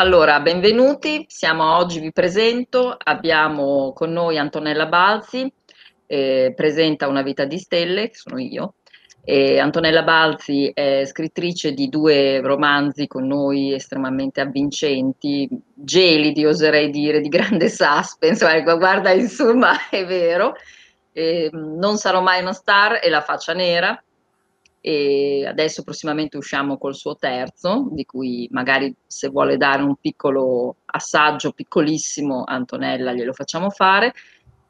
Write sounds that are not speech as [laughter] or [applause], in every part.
Allora, benvenuti, siamo oggi, vi presento, abbiamo con noi Antonella Balzi, eh, presenta Una vita di stelle, che sono io. E Antonella Balzi è scrittrice di due romanzi con noi estremamente avvincenti, gelidi oserei dire, di grande [laughs] suspense, ecco, guarda insomma è vero, eh, Non sarò mai una star e La faccia nera, e adesso prossimamente usciamo col suo terzo, di cui magari se vuole dare un piccolo assaggio, piccolissimo, Antonella glielo facciamo fare,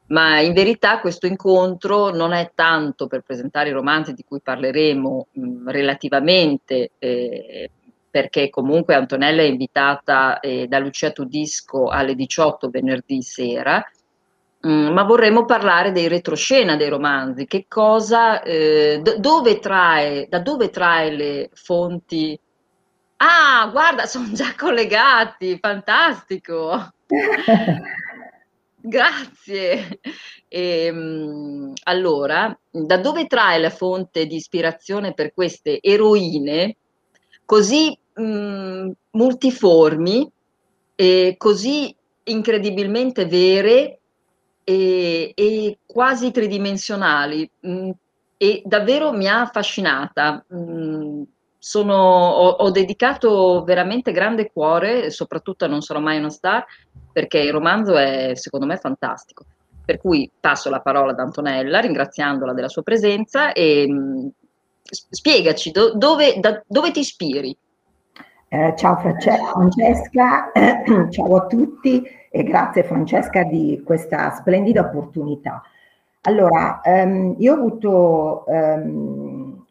ma in verità questo incontro non è tanto per presentare i romanzi di cui parleremo mh, relativamente, eh, perché comunque Antonella è invitata eh, da Lucia Tudisco alle 18 venerdì sera, Mm, ma vorremmo parlare dei retroscena dei romanzi, che cosa, eh, dove trae, da dove trae le fonti? Ah, guarda, sono già collegati, fantastico. [laughs] Grazie. E, ehm, allora, da dove trae la fonte di ispirazione per queste eroine così mh, mm, multiformi e così incredibilmente vere e, e quasi tridimensionali mh, mm, e davvero mi ha affascinata. Mh, mm, sono, ho, ho, dedicato veramente grande cuore, soprattutto a Non sarò mai una star, perché il romanzo è secondo me fantastico. Per cui passo la parola ad Antonella, ringraziandola della sua presenza e mm, spiegaci do, dove, da, dove ti ispiri. Eh, ciao Francesca, [clears throat] ciao a tutti e grazie Francesca di questa splendida opportunità. Allora, ehm, io ho avuto ehm,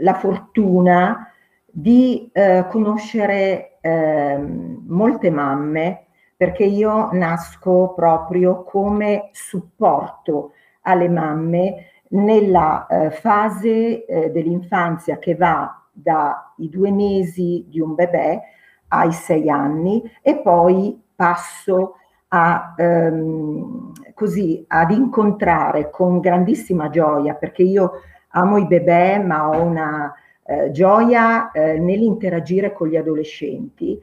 la fortuna di eh, conoscere ehm, molte mamme perché io nasco proprio come supporto alle mamme nella eh, fase eh, dell'infanzia che va dai due mesi di un bebè ai sei anni e poi passo a, ehm, così, ad incontrare con grandissima gioia, perché io amo i bebè, ma ho una eh, gioia eh, nell'interagire con gli adolescenti.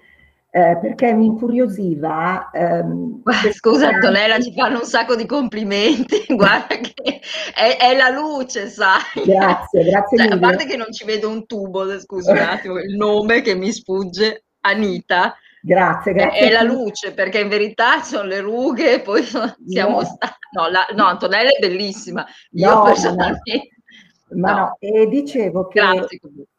Eh, perché mi incuriosiva. Ehm, Scusa Antonella, ci fanno un sacco di complimenti, [laughs] guarda che è, è, la luce, sai. Grazie, grazie cioè, A parte che non ci vedo un tubo, scusa un attimo, il nome che mi sfugge, Anita, Grazie, grazie. È, la luce, perché in verità sono le rughe, poi siamo no. stati... No, la, no, Antonella è bellissima. Io no, personalmente... Ma no. no, e dicevo che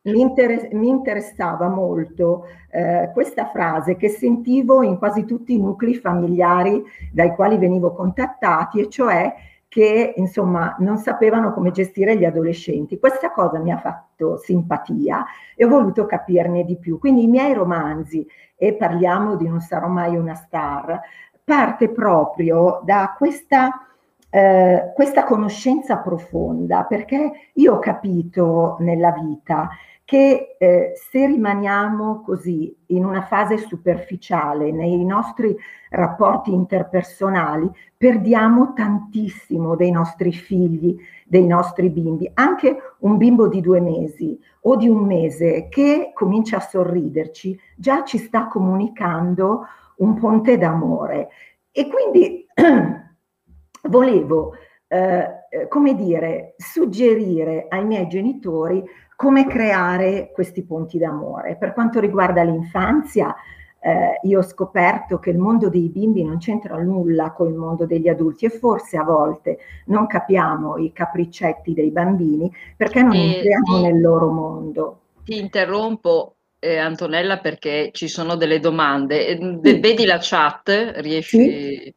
mi, inter- mi, interessava molto eh, questa frase che sentivo in quasi tutti i nuclei familiari dai quali venivo contattati, e cioè che insomma non sapevano come gestire gli adolescenti. Questa cosa mi ha fatto simpatia e ho voluto capirne di più. Quindi i miei romanzi, e parliamo di Non sarò mai una star, parte proprio da questa, eh, questa conoscenza profonda, perché io ho capito nella vita che eh, se rimaniamo così in una fase superficiale nei nostri rapporti interpersonali, perdiamo tantissimo dei nostri figli, dei nostri bimbi, anche un bimbo di due mesi o di un mese che comincia a sorriderci, già ci sta comunicando un ponte d'amore. E quindi [clears throat] volevo, eh, eh, come dire, suggerire ai miei genitori come creare questi ponti d'amore. Per quanto riguarda l'infanzia, eh, io ho scoperto che il mondo dei bimbi non c'entra nulla con il mondo degli adulti e forse a volte non capiamo i capriccetti dei bambini perché non eh, entriamo sì. nel loro mondo. Ti interrompo eh, Antonella perché ci sono delle domande. Eh, sì. Vedi la chat? Riesci? Sì.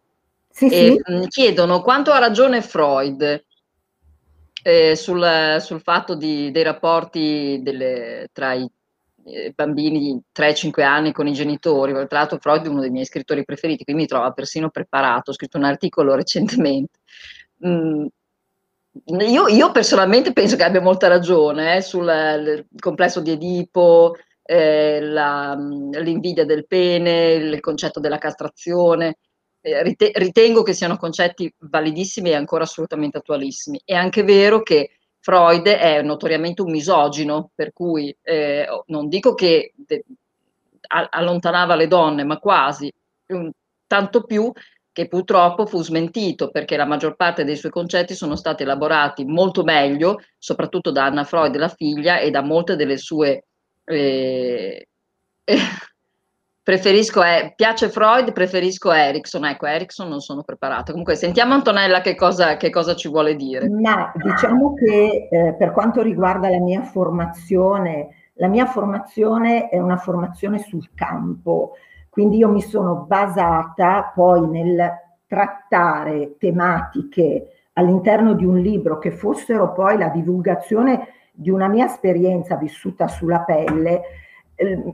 Sì, sì. Chiedono quanto ha ragione Freud eh, sul, sul, fatto di, dei rapporti delle, tra i eh, bambini di 3-5 anni con i genitori. Tra l'altro Freud è uno dei miei scrittori preferiti, quindi mi trova persino preparato, ho scritto un articolo [laughs] recentemente. Mm, io, io, personalmente penso che abbia molta ragione eh, sul complesso di Edipo, eh, la, l'invidia del pene, il concetto della castrazione. Eh, ritengo che siano concetti validissimi e ancora assolutamente attualissimi. È anche vero che Freud è notoriamente un misogino, per cui eh, non dico che de- allontanava le donne, ma quasi, tanto più che purtroppo fu smentito perché la maggior parte dei suoi concetti sono stati elaborati molto meglio, soprattutto da Anna Freud, la figlia, e da molte delle sue... Eh, [laughs] preferisco, eh, piace Freud, preferisco Erickson, ecco Erickson non sono preparata. Comunque sentiamo Antonella che cosa, che cosa ci vuole dire. Ma diciamo che eh, per quanto riguarda la mia formazione, la mia formazione è una formazione sul campo, quindi io mi sono basata poi nel trattare tematiche all'interno di un libro che fossero poi la divulgazione di una mia esperienza vissuta sulla pelle, eh,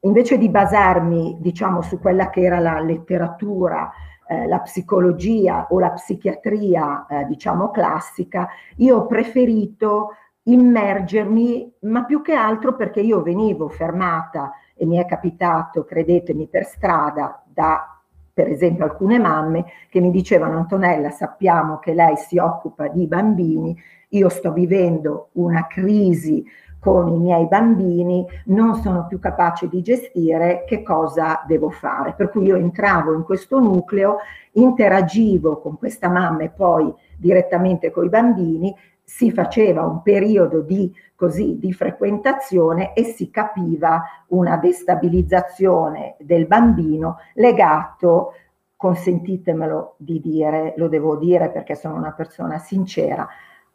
invece di basarmi, diciamo, su quella che era la letteratura, eh, la psicologia o la psichiatria, eh, diciamo, classica, io ho preferito immergermi, ma più che altro perché io venivo fermata e mi è capitato, credetemi, per strada da per esempio alcune mamme che mi dicevano Antonella sappiamo che lei si occupa di bambini, io sto vivendo una crisi con i miei bambini, non sono più capace di gestire che cosa devo fare. Per cui io entravo in questo nucleo, interagivo con questa mamma e poi direttamente con i bambini si faceva un periodo di, così, di frequentazione e si capiva una destabilizzazione del bambino legato, consentitemelo di dire, lo devo dire perché sono una persona sincera,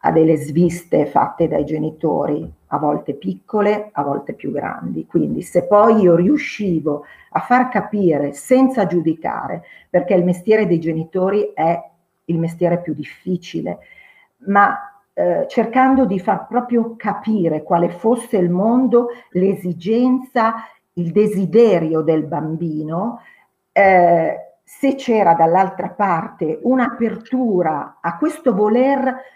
a delle sviste fatte dai genitori, a volte piccole, a volte più grandi. Quindi se poi io riuscivo a far capire senza giudicare, perché il mestiere dei genitori è il mestiere più difficile, ma eh, cercando di far proprio capire quale fosse il mondo, l'esigenza, il desiderio del bambino, eh, se c'era dall'altra parte un'apertura a questo voler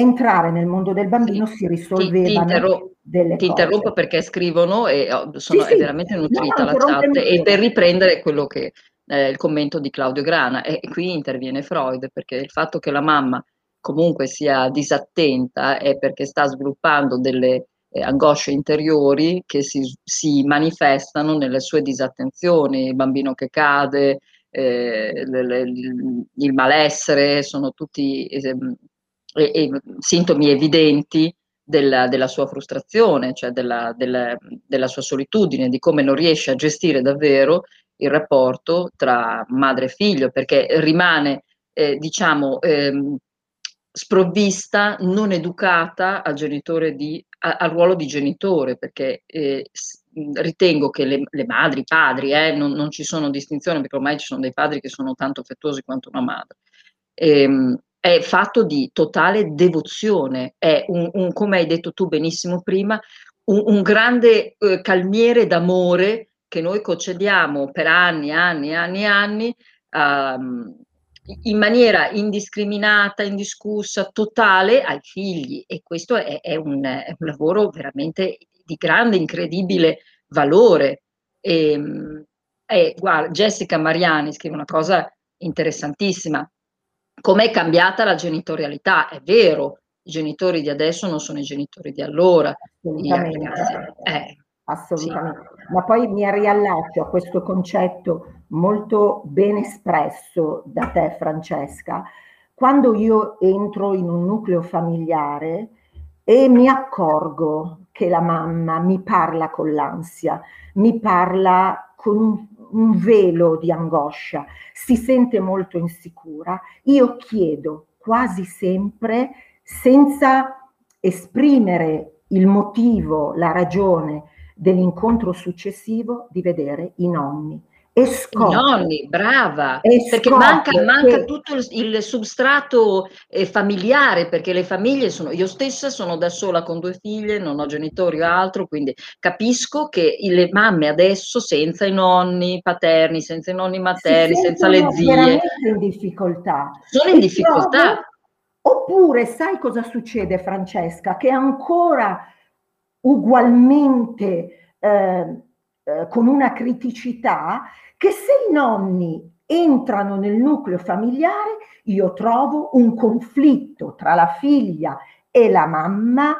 entrare nel mondo del bambino sì, si risolvevano ti, delle ti cose. interrompo perché scrivono e oh, sono, sì, è veramente nutrita no, la chat e per riprendere quello che eh, il commento di Claudio Grana e qui interviene Freud perché il fatto che la mamma comunque sia disattenta è perché sta sviluppando delle eh, angosce interiori che si, si, manifestano nelle sue disattenzioni, il bambino che cade, eh, le, le, il malessere, sono tutti eh, eh, sintomi evidenti della, della, sua frustrazione, cioè della, della, della sua solitudine, di come non riesce a gestire davvero il rapporto tra madre e figlio, perché rimane, eh, diciamo, ehm, sprovvista, non educata al, di, a, al ruolo di genitore, perché eh, ritengo che le, le, madri, i padri, eh, non, non, ci sono distinzioni, perché ormai ci sono dei padri che sono tanto affettuosi quanto una madre. Ehm, è fatto di totale devozione, è un, un come hai detto tu benissimo prima, un, un grande eh, calmiere d'amore che noi concediamo per anni, anni, anni, anni, um, in maniera indiscriminata, indiscussa, totale ai figli e questo è, è, un, è un, lavoro veramente di grande, incredibile valore. Ehm, e, guarda, Jessica Mariani scrive una cosa interessantissima. Com'è cambiata la genitorialità? È vero, i genitori di adesso non sono i genitori di allora. Assolutamente. Eh, Assolutamente. Sì. Ma poi mi riallaccio a questo concetto molto ben espresso da te Francesca, quando io entro in un nucleo familiare e mi accorgo che la mamma mi parla con l'ansia, mi parla con un, un velo di angoscia, si sente molto insicura, io chiedo quasi sempre senza esprimere il motivo, la ragione dell'incontro successivo di vedere i nonni e scopre. Nonni, brava, perché manca, manca che... tutto il, il substrato eh, familiare, perché le famiglie sono, io stessa sono da sola con due figlie, non ho genitori o altro, quindi capisco che le mamme adesso senza i nonni paterni, senza i nonni materni, senza le zie, in difficoltà. Sono in difficoltà. Oppure sai cosa succede Francesca? Che ancora ugualmente... Eh, eh, con una criticità che se i nonni entrano nel nucleo familiare, io trovo un conflitto tra la figlia e la mamma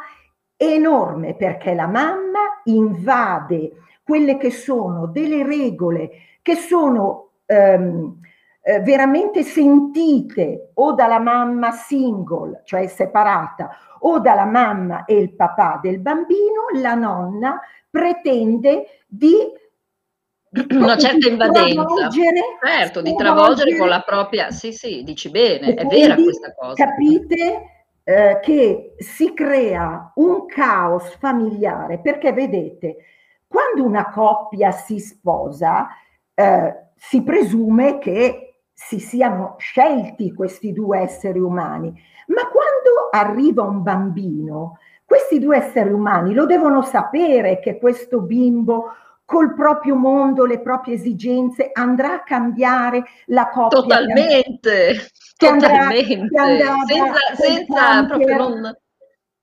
enorme perché la mamma invade quelle che sono delle regole che sono ehm, eh, veramente sentite o dalla mamma single, cioè separata, o dalla mamma e il papà del bambino, la nonna pretende di una certa invadenza, certo, di travolgere? con la propria, sì sì, dici bene, è vera questa cosa. Capite eh, che si crea un caos familiare perché vedete, quando una coppia si sposa, eh, si presume che si siano scelti questi due esseri umani, ma quando arriva un bambino, questi due esseri umani lo devono sapere che questo bimbo col proprio mondo, le proprie esigenze, andrà a cambiare la coppia. Totalmente, che totalmente. Andrà, che andava senza, senza proprio non...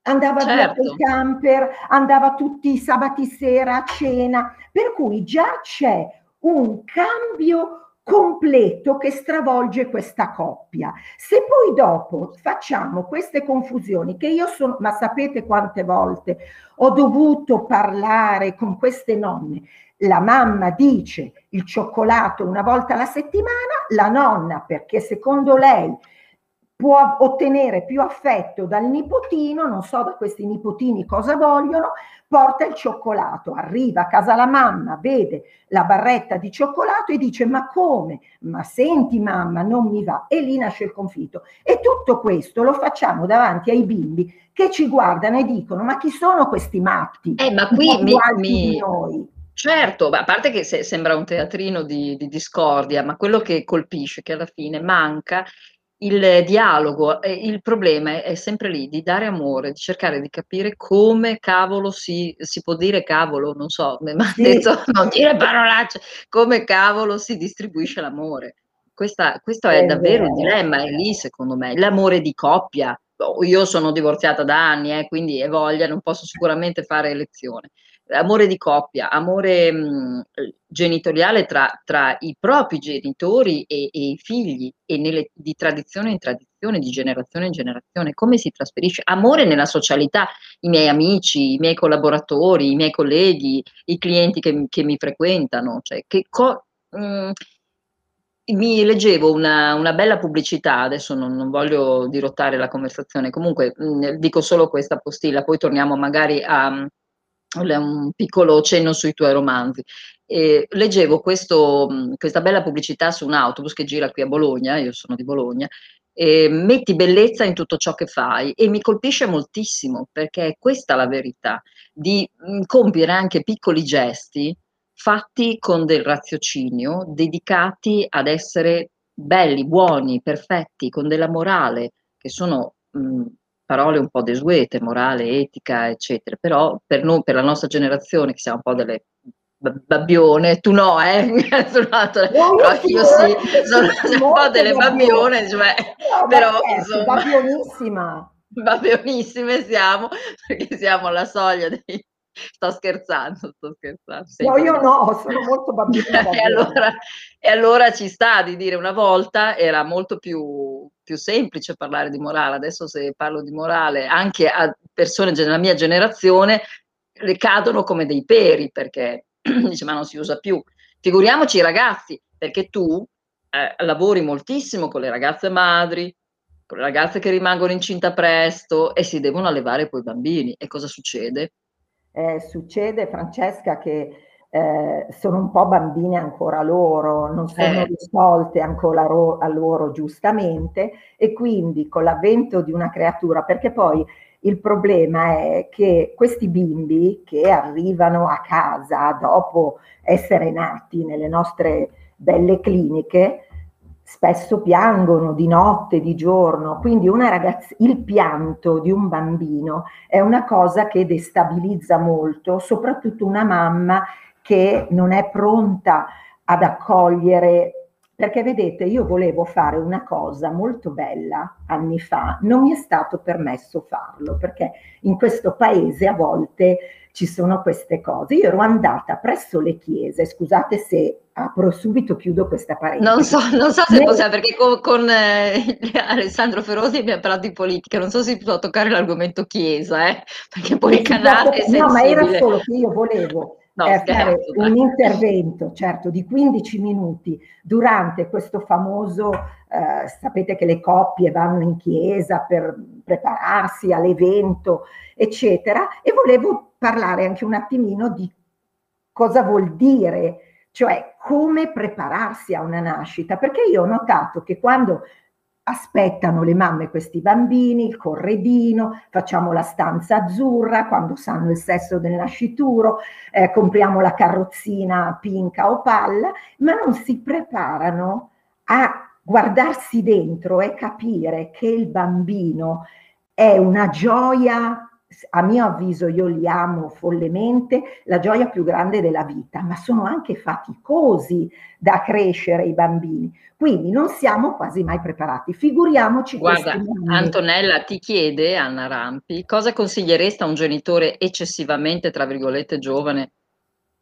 Andava certo. via col camper, andava tutti i sabati sera a cena, per cui già c'è un cambio completo che stravolge questa coppia. Se poi dopo facciamo queste confusioni, che io sono, ma sapete quante volte ho dovuto parlare con queste nonne, la mamma dice il cioccolato una volta alla settimana, la nonna perché secondo lei può ottenere più affetto dal nipotino, non so da questi nipotini cosa vogliono, porta il cioccolato, arriva a casa la mamma, vede la barretta di cioccolato e dice ma come? Ma senti mamma, non mi va. E lì nasce il conflitto. E tutto questo lo facciamo davanti ai bimbi che ci guardano e dicono ma chi sono questi matti? Eh, ma qui mi, mi... Noi? Certo, a parte che se, sembra un teatrino di, di discordia, ma quello che colpisce, che alla fine manca il dialogo, il problema è, sempre lì, di dare amore, di cercare di capire come cavolo si, si può dire cavolo, non so, ma sì. detto [laughs] non dire parolacce, come cavolo si distribuisce l'amore. Questa, questo è, è davvero vero. il dilemma, è lì secondo me, l'amore di coppia. Oh, io sono divorziata da anni, eh, quindi è voglia, non posso sicuramente fare elezione amore di coppia, amore mh, genitoriale tra, tra, i propri genitori e, e i figli e nelle, di tradizione in tradizione, di generazione in generazione, come si trasferisce? Amore nella socialità, i miei amici, i miei collaboratori, i miei colleghi, i clienti che, che mi frequentano, cioè che co- mh, mi leggevo una, una, bella pubblicità, adesso non, non, voglio dirottare la conversazione, comunque mh, dico solo questa postilla, poi torniamo magari a, un piccolo cenno sui tuoi romanzi. E leggevo questo, questa bella pubblicità su un autobus che gira qui a Bologna, io sono di Bologna, e metti bellezza in tutto ciò che fai e mi colpisce moltissimo perché è questa la verità, di compiere anche piccoli gesti fatti con del raziocinio, dedicati ad essere belli, buoni, perfetti, con della morale, che sono mh, parole un po' desuete, morale, etica, eccetera, però per, noi, per la nostra generazione, che siamo un po' delle babbione, tu no, eh? [laughs] no, io sì, sono un po' delle babbione, cioè, no, però certo, insomma, babbionissima. [laughs] Babbionissime siamo, [laughs] perché siamo alla soglia dei, [laughs] sto scherzando, sto scherzando. No, io no, sono molto bambina. [laughs] e, allora, e, allora, ci sta di dire una volta era molto più, più, semplice parlare di morale, adesso se parlo di morale anche a persone della mia generazione le cadono come dei peri perché [clears throat] dice ma non si usa più. Figuriamoci i ragazzi, perché tu eh, lavori moltissimo con le ragazze madri, con le ragazze che rimangono incinta presto e si devono allevare poi i bambini. E cosa succede? Eh, succede, Francesca, che eh, sono un po' bambine ancora loro, non sono eh. risolte ancora ro- a loro giustamente e quindi con l'avvento di una creatura, perché poi il problema è che questi bimbi che arrivano a casa dopo essere nati nelle nostre belle cliniche, spesso piangono di notte, di giorno, quindi ragazza, il pianto di un bambino è una cosa che destabilizza molto, soprattutto una mamma che non è pronta ad accogliere perché vedete, io volevo fare una cosa molto bella anni fa, non mi è stato permesso farlo, perché in questo paese a volte ci sono queste cose. Io ero andata presso le chiese, scusate se apro subito, chiudo questa parentesi. Non so, non so se possiamo, perché con, con eh, [laughs] Alessandro Ferosi abbiamo parlato di politica, non so se si può toccare l'argomento chiesa, eh, perché poi il canale sensibile. No, ma era solo che io volevo no, è fare un intervento, certo, di 15 minuti durante questo famoso, eh, sapete che le coppie vanno in chiesa per prepararsi all'evento, eccetera, e volevo parlare anche un attimino di cosa vuol dire, cioè come prepararsi a una nascita, perché io ho notato che quando aspettano le mamme questi bambini, il corredino, facciamo la stanza azzurra quando sanno il sesso del nascituro, eh, compriamo la carrozzina pinca o palla, ma non si preparano a guardarsi dentro e capire che il bambino è una gioia a mio avviso io li amo follemente, la gioia più grande della vita, ma sono anche faticosi da crescere i bambini. Quindi non siamo quasi mai preparati. Figuriamoci Guarda, Antonella ti chiede, Anna Rampi, cosa consigliereste a un genitore eccessivamente, tra virgolette, giovane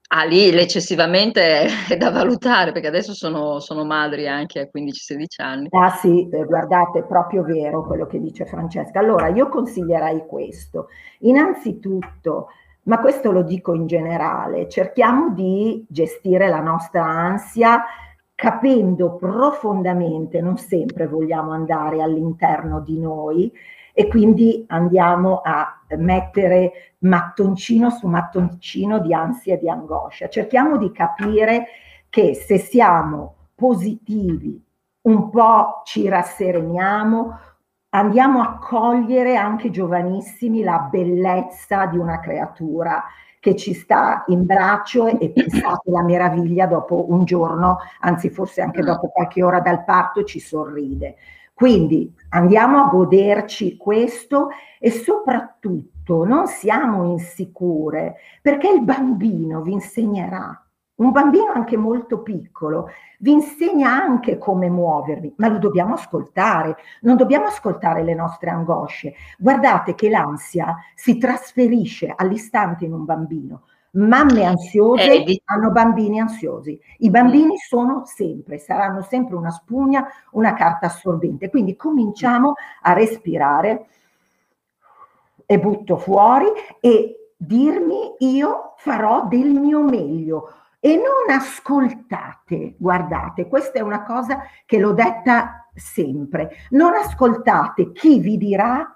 Ah, lì l'eccessivamente è da valutare perché adesso sono, sono madri anche a 15-16 anni. Ah sì, eh, guardate, è proprio vero quello che dice Francesca. Allora, io consiglierei questo. Innanzitutto, ma questo lo dico in generale, cerchiamo di gestire la nostra ansia capendo profondamente, non sempre vogliamo andare all'interno di noi, e quindi andiamo a mettere mattoncino su mattoncino di ansia e di angoscia. Cerchiamo di capire che se siamo positivi, un po' ci rassereniamo, andiamo a cogliere anche giovanissimi la bellezza di una creatura che ci sta in braccio e [coughs] pensate la meraviglia dopo un giorno, anzi forse anche mm. dopo qualche ora dal parto ci sorride. Quindi andiamo a goderci questo e soprattutto non siamo insicure perché il bambino vi insegnerà. Un bambino anche molto piccolo vi insegna anche come muovervi, ma lo dobbiamo ascoltare, non dobbiamo ascoltare le nostre angosce. Guardate che l'ansia si trasferisce all'istante in un bambino. Mamme ansiose eh, di... hanno bambini ansiosi. I bambini sono sempre, saranno sempre una spugna, una carta assorbente. Quindi cominciamo a respirare e butto fuori e dirmi io farò del mio meglio. E non ascoltate, guardate, questa è una cosa che l'ho detta sempre, non ascoltate chi vi dirà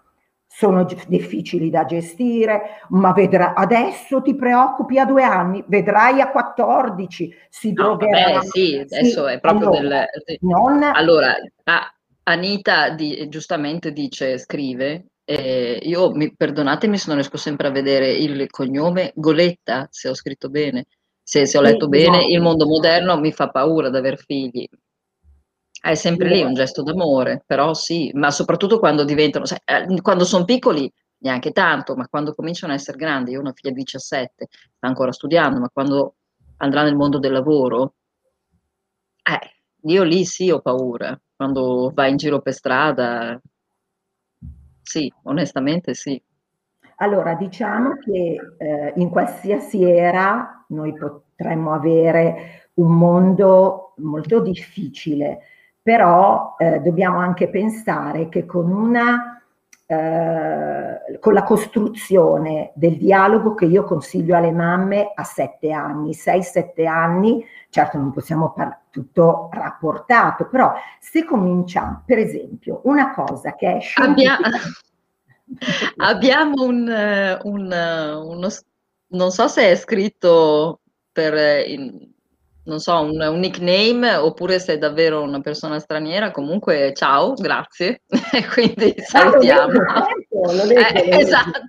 sono difficili da gestire, ma vedrà, adesso ti preoccupi a due anni, vedrai a 14, si no, drogherà. Sì, adesso sì, è proprio allora, del... Non... Allora, ah, Anita di, giustamente dice, scrive, eh, io, mi, perdonatemi se non riesco sempre a vedere il cognome, Goletta, se ho scritto bene, se, se ho letto sì, bene, esatto. il mondo moderno mi fa paura ad aver figli, è sempre lì un gesto d'amore, però sì, ma soprattutto quando diventano, eh, quando sono piccoli neanche tanto, ma quando cominciano a essere grandi, io ho una figlia di 17, sta ancora studiando, ma quando andrà nel mondo del lavoro, eh, io lì sì ho paura, quando vai in giro per strada, sì, onestamente sì. Allora, diciamo che eh, in qualsiasi era noi potremmo avere un mondo molto difficile, però eh, dobbiamo anche pensare che con una eh, con la costruzione del dialogo che io consiglio alle mamme a sette anni, sei, sette anni, certo non possiamo parlare tutto rapportato, però se cominciamo, per esempio, una cosa che è scientifica... [laughs] Abbiamo un, un, uno, non so se è scritto per, in, non so, un, un, nickname oppure sei davvero una persona straniera, comunque ciao, grazie. [laughs] Quindi salutiamo. Eh, esatto.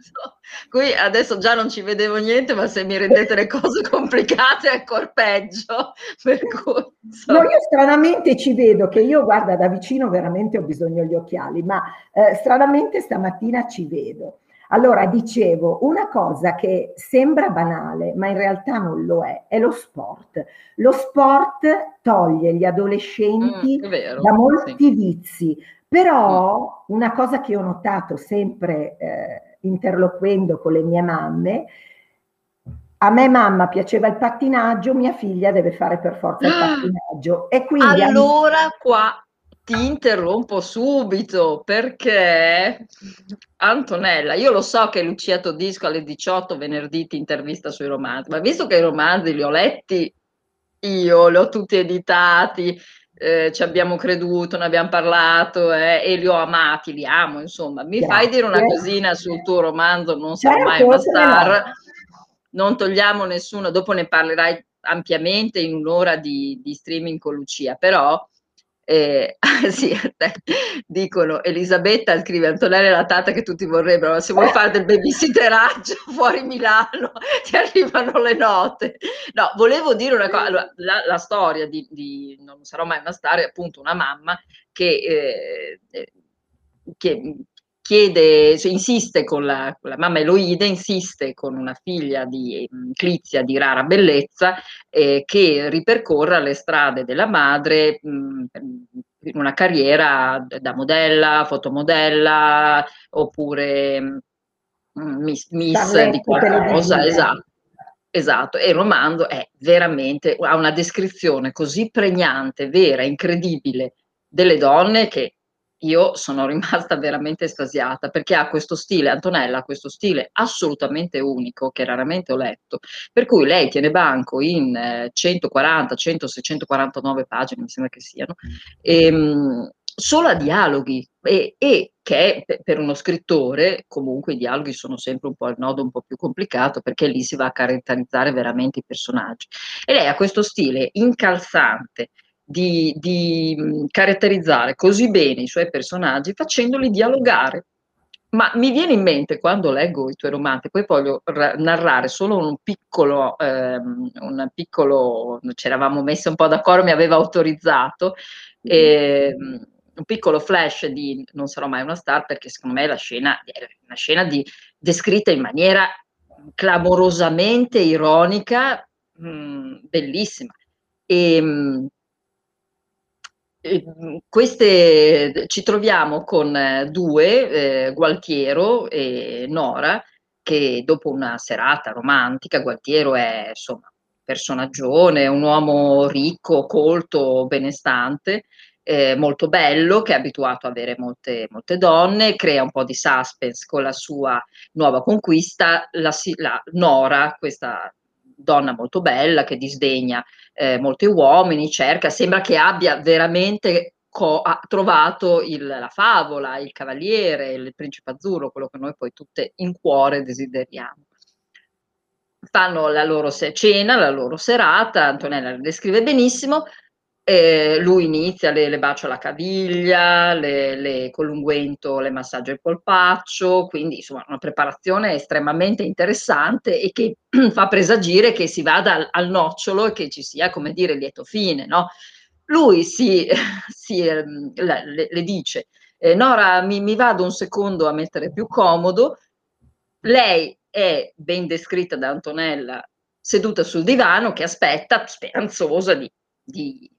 Qui adesso già non ci vedevo niente, ma se mi rendete le cose complicate è ancora peggio. [laughs] Per cui, so. No, io stranamente ci vedo che io, guarda, da vicino veramente ho bisogno degli occhiali, ma eh, stranamente stamattina ci vedo. Allora, dicevo, una cosa che sembra banale, ma in realtà non lo è, è lo sport. Lo sport toglie gli adolescenti mm, vero, da molti sì. vizi, però mm. una cosa che ho notato sempre eh, interloquendo con le mie mamme, a me mamma piaceva il pattinaggio, mia figlia deve fare per forza il pattinaggio. E quindi allora qua ti interrompo subito perché Antonella, io lo so che Lucia Todisco alle 18 venerdì ti intervista sui romanzi, ma visto che i romanzi li ho letti io, li ho tutti editati, eh, ci abbiamo creduto, ne abbiamo parlato eh, e li ho amati, li amo, insomma. Mi Grazie. fai dire una cosina sul tuo romanzo Non sarò certo, mai una star? Non togliamo nessuno, dopo ne parlerai ampiamente in un'ora di, di streaming con Lucia, però eh, [laughs] sì, dicono Elisabetta scrive Antonella la tata che tutti vorrebbero, ma se vuoi fare del babysitteraggio [laughs] fuori Milano [laughs] ti arrivano le note. No, volevo dire una cosa, allora, la, la, storia di, di, Non sarò mai una storia, appunto una mamma che, eh, eh che chiede, cioè, insiste con la, con la, mamma Eloide, insiste con una figlia di um, Clizia di rara bellezza eh, che ripercorra le strade della madre mh, mm, in una carriera da modella, fotomodella oppure mh, mm, miss, miss di qualcosa, esatto. Esatto, e il romanzo è veramente, ha una descrizione così pregnante, vera, incredibile delle donne che io sono rimasta veramente estasiata perché ha questo stile, Antonella ha questo stile assolutamente unico che raramente ho letto, per cui lei tiene banco in eh, 140, 100, 649 pagine, mi sembra che siano, ehm, solo a dialoghi. E, e che per uno scrittore comunque i dialoghi sono sempre un po' il nodo un po' più complicato perché lì si va a caratterizzare veramente i personaggi. E lei ha questo stile incalzante, di, di caratterizzare così bene i suoi personaggi facendoli dialogare. Ma mi viene in mente quando leggo i tuoi romanzi, poi voglio narrare solo un piccolo, ehm, un piccolo, ci eravamo messi un po' d'accordo, mi aveva autorizzato, ehm, un piccolo flash di Non sarò mai una star, perché secondo me la scena è una scena di, descritta in maniera clamorosamente ironica, mh, bellissima. E, ehm, queste, ci troviamo con eh, due, eh, Gualtiero e Nora, che dopo una serata romantica, Gualtiero è insomma un personaggione, un uomo ricco, colto, benestante, eh, molto bello, che è abituato ad avere molte, molte, donne, crea un po' di suspense con la sua nuova conquista, la, la Nora, questa donna molto bella che disdegna eh, molti uomini, cerca, sembra che abbia veramente co- trovato il, la favola, il cavaliere, il principe azzurro, quello che noi poi tutte in cuore desideriamo. Fanno la loro cena, la loro serata, Antonella le descrive benissimo, eh, lui inizia, le, le bacio la caviglia, le, le, con l'unguento le massaggio il polpaccio, quindi insomma una preparazione estremamente interessante e che [clears throat] fa presagire che si vada al, al nocciolo e che ci sia, come dire, lieto fine, no? Lui si, [laughs] si ehm, le, le, dice, eh, Nora mi, mi vado un secondo a mettere più comodo, lei è ben descritta da Antonella seduta sul divano che aspetta speranzosa di, di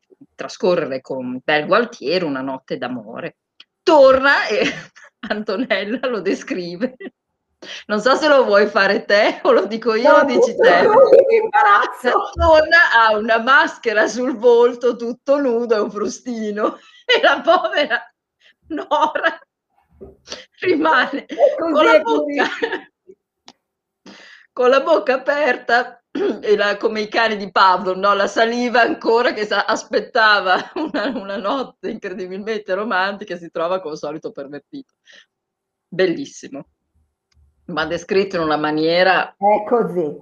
trascorrere con Bel Gualtiero una notte d'amore. Torna e [laughs] Antonella lo descrive. Non so se lo vuoi fare te o lo dico io no, o dici te. Torna, ha una maschera sul volto tutto nudo e un frustino e la povera Nora rimane con la, bocca, [laughs] con la bocca aperta [clears throat] la, come i cani di Pavlov, no? la saliva ancora che sa, aspettava [laughs] una, una, notte incredibilmente romantica e si trova come solito pervertito. Bellissimo, ma descritto in una maniera... È così.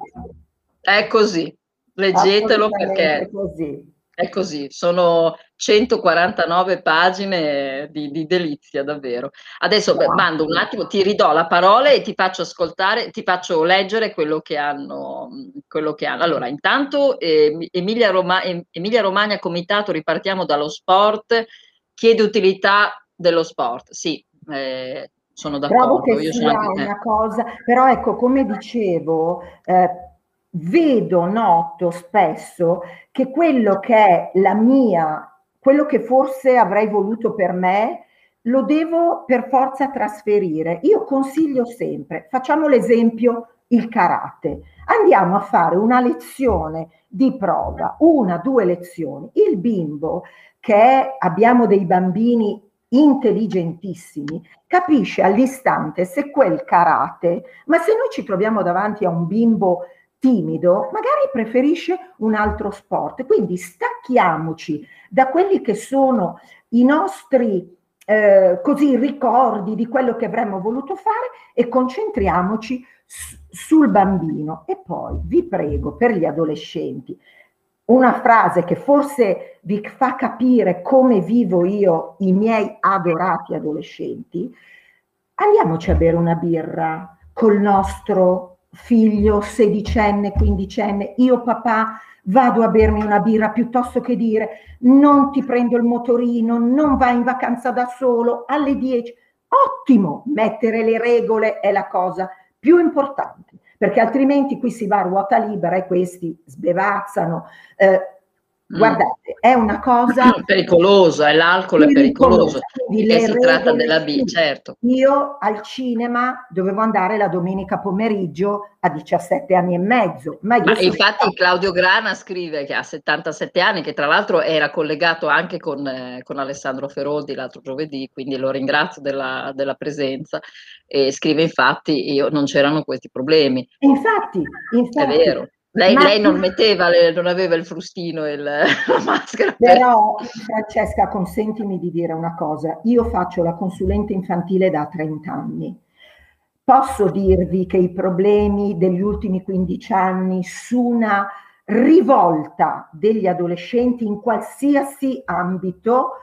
È così, leggetelo perché... È così. È così, sono 149 pagine di, di delizia, davvero. Adesso beh, mando un attimo, ti ridò la parola e ti faccio ascoltare, ti faccio leggere quello che hanno. Quello che hanno. Allora, intanto eh, Emilia, Roma, Emilia Romagna Comitato, ripartiamo dallo sport, chiede utilità dello sport. Sì, eh, sono d'accordo. Trovo che sia una cosa, però ecco, come dicevo, eh, vedo, noto spesso che quello che è la mia, quello che forse avrei voluto per me, lo devo per forza trasferire. Io consiglio sempre, facciamo l'esempio il karate. Andiamo a fare una lezione di prova, una, due lezioni. Il bimbo, che è, abbiamo dei bambini intelligentissimi, capisce all'istante se quel karate, ma se noi ci troviamo davanti a un bimbo timido, magari preferisce un altro sport. Quindi stacchiamoci da quelli che sono i nostri eh, così ricordi di quello che avremmo voluto fare e concentriamoci sul bambino. E poi vi prego per gli adolescenti, una frase che forse vi fa capire come vivo io i miei adorati adolescenti, andiamoci a bere una birra col nostro figlio sedicenne, quindicenne, io papà vado a bermi una birra piuttosto che dire non ti prendo il motorino, non vai in vacanza da solo alle 10. Ottimo, mettere le regole è la cosa più importante perché altrimenti qui si va a ruota libera e questi sbevazzano. Eh. Guardate, è una cosa [clears throat] pericolosa, l'alcol è pericoloso. E si tratta della B, certo. Io al cinema dovevo andare la domenica pomeriggio a 17 anni e mezzo. Ma, ma infatti stato... Claudio Grana scrive che ha 77 anni, che tra l'altro era collegato anche con, eh, con Alessandro Feroldi l'altro giovedì, quindi lo ringrazio della, della presenza. E scrive infatti, io non c'erano questi problemi. Infatti, infatti. È vero. Lei, lei, non metteva, non aveva il frustino e [laughs] la maschera. Però, Francesca, consentimi di dire una cosa. Io faccio la consulente infantile da 30 anni. Posso dirvi che i problemi degli ultimi 15 anni su una rivolta degli adolescenti in qualsiasi ambito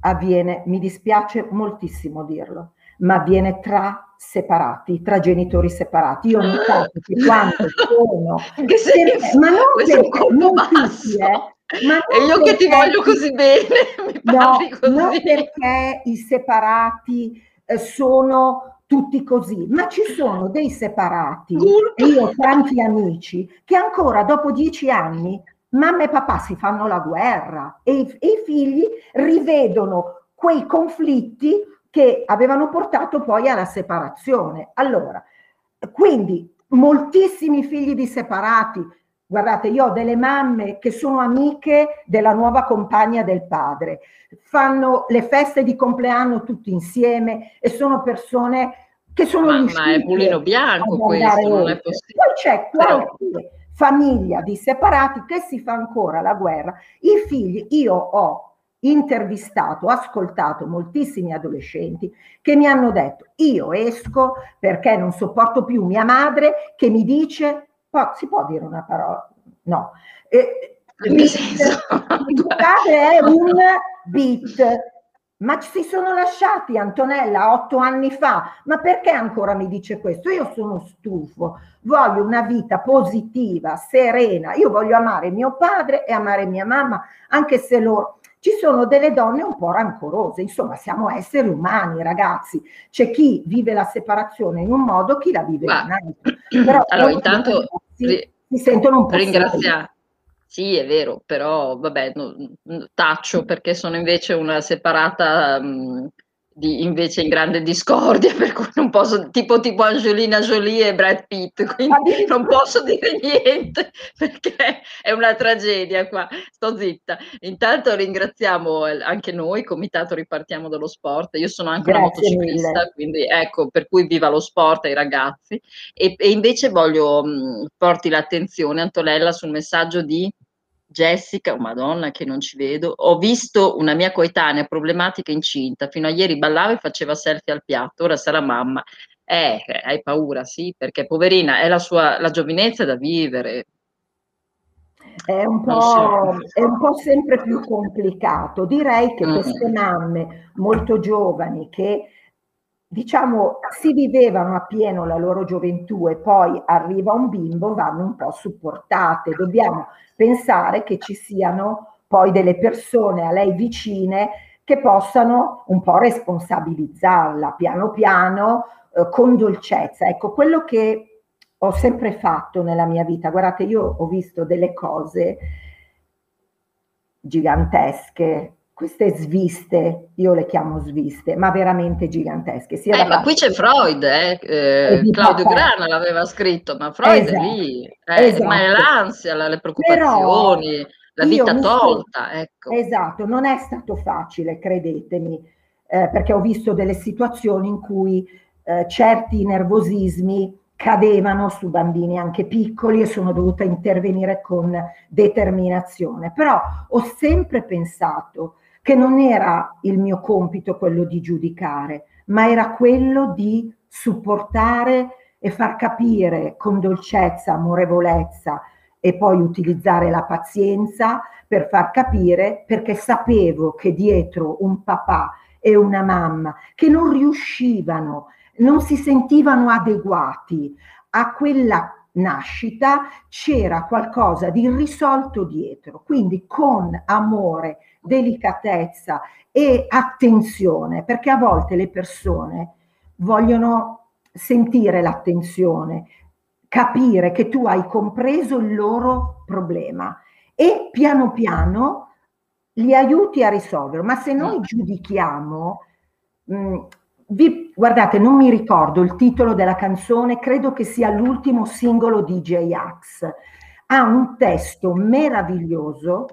avviene, mi dispiace moltissimo dirlo, ma avviene tra separati, tra genitori separati. Io ho notato che quando sono... per, ma non perché, non tutti, eh, ma e io perché, che ti voglio così bene, [laughs] no, così. non perché i separati eh, sono tutti così, ma ci sono dei separati, e io ho tanti amici, che ancora dopo dieci anni mamma e papà si fanno la guerra e i, e i figli rivedono quei conflitti che avevano portato poi alla separazione. Allora, quindi moltissimi figli di separati, guardate, io ho delle mamme che sono amiche della nuova compagna del padre, fanno le feste di compleanno tutti insieme e sono persone che sono ma, ma è pulino bianco questo, non è possibile. Poi c'è qualche Però... famiglia di separati che si fa ancora la guerra. I figli, io ho intervistato, ascoltato moltissimi adolescenti che mi hanno detto io esco perché non sopporto più mia madre che mi dice, si può dire una parola? No. Eh, mio padre è un beat, ma si sono lasciati Antonella otto anni fa, ma perché ancora mi dice questo? Io sono stufo, voglio una vita positiva, serena, io voglio amare mio padre e amare mia mamma, anche se loro ci sono delle donne un po' rancorose, insomma siamo esseri umani ragazzi, c'è chi vive la separazione in un modo, chi la vive in un altro. Però allora intanto si, si sentono un po' ringraziare. Sì, è vero, però vabbè, no, taccio perché sono invece una separata mh, di, invece in grande discordia, [laughs] per cui non posso, tipo, tipo Angelina Jolie e Brad Pitt, [laughs] quindi non posso dire niente [laughs] perché è una tragedia qua, sto zitta. Intanto ringraziamo anche noi, Comitato Ripartiamo dallo Sport, io sono anche Grazie una motociclista, mille. quindi ecco, per cui viva lo sport ai ragazzi. E, e invece voglio mh, porti l'attenzione, Antonella, sul messaggio di Jessica, oh madonna che non ci vedo, ho visto una mia coetanea problematica incinta, fino a ieri ballava e faceva selfie al piatto, ora sarà mamma. Eh, hai paura, sì, perché poverina, è la sua la giovinezza da vivere. È un, so. è un po', sempre più complicato. Direi che mm. queste mamme molto giovani che diciamo, si vivevano a pieno la loro gioventù e poi arriva un bimbo, vanno un po' supportate. Dobbiamo pensare che ci siano poi delle persone a lei vicine che possano un po' responsabilizzarla piano piano, eh, con dolcezza. Ecco, quello che ho sempre fatto nella mia vita, guardate, io ho visto delle cose gigantesche queste sviste, io le chiamo sviste, ma veramente gigantesche. Eh, ma qui c'è Freud, eh? Eh, Claudio Grana l'aveva scritto, ma Freud esatto, è lì, eh, esatto. ma è l'ansia, le preoccupazioni, Però la vita tolta. Ecco. Esatto, non è stato facile, credetemi, eh, perché ho visto delle situazioni in cui eh, certi nervosismi cadevano su bambini anche piccoli e sono dovuta intervenire con determinazione. Però ho sempre pensato che non era il mio compito quello di giudicare, ma era quello di supportare e far capire con dolcezza, amorevolezza e poi utilizzare la pazienza per far capire perché sapevo che dietro un papà e una mamma che non riuscivano, non si sentivano adeguati a quella nascita c'era qualcosa di irrisolto dietro, quindi con amore, delicatezza e attenzione, perché a volte le persone vogliono sentire l'attenzione, capire che tu hai compreso il loro problema e piano piano li aiuti a risolverlo. Ma se noi giudichiamo, mh, vi, guardate, non mi ricordo il titolo della canzone, credo che sia l'ultimo singolo di J-Ax. Ha un testo meraviglioso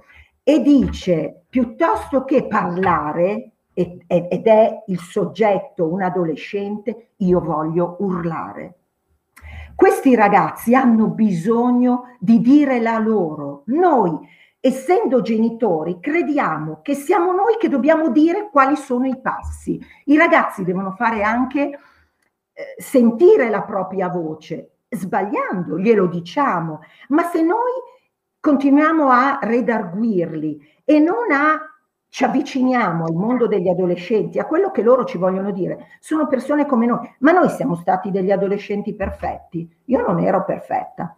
e dice piuttosto che parlare, ed è il soggetto un adolescente, io voglio urlare. Questi ragazzi hanno bisogno di dire la loro. Noi essendo genitori, crediamo che siamo noi che dobbiamo dire quali sono i passi. I ragazzi devono fare anche eh, sentire la propria voce, sbagliando, glielo diciamo, ma se noi continuiamo a redarguirli e non a ci avviciniamo al mondo degli adolescenti, a quello che loro ci vogliono dire, sono persone come noi, ma noi siamo stati degli adolescenti perfetti. Io non ero perfetta,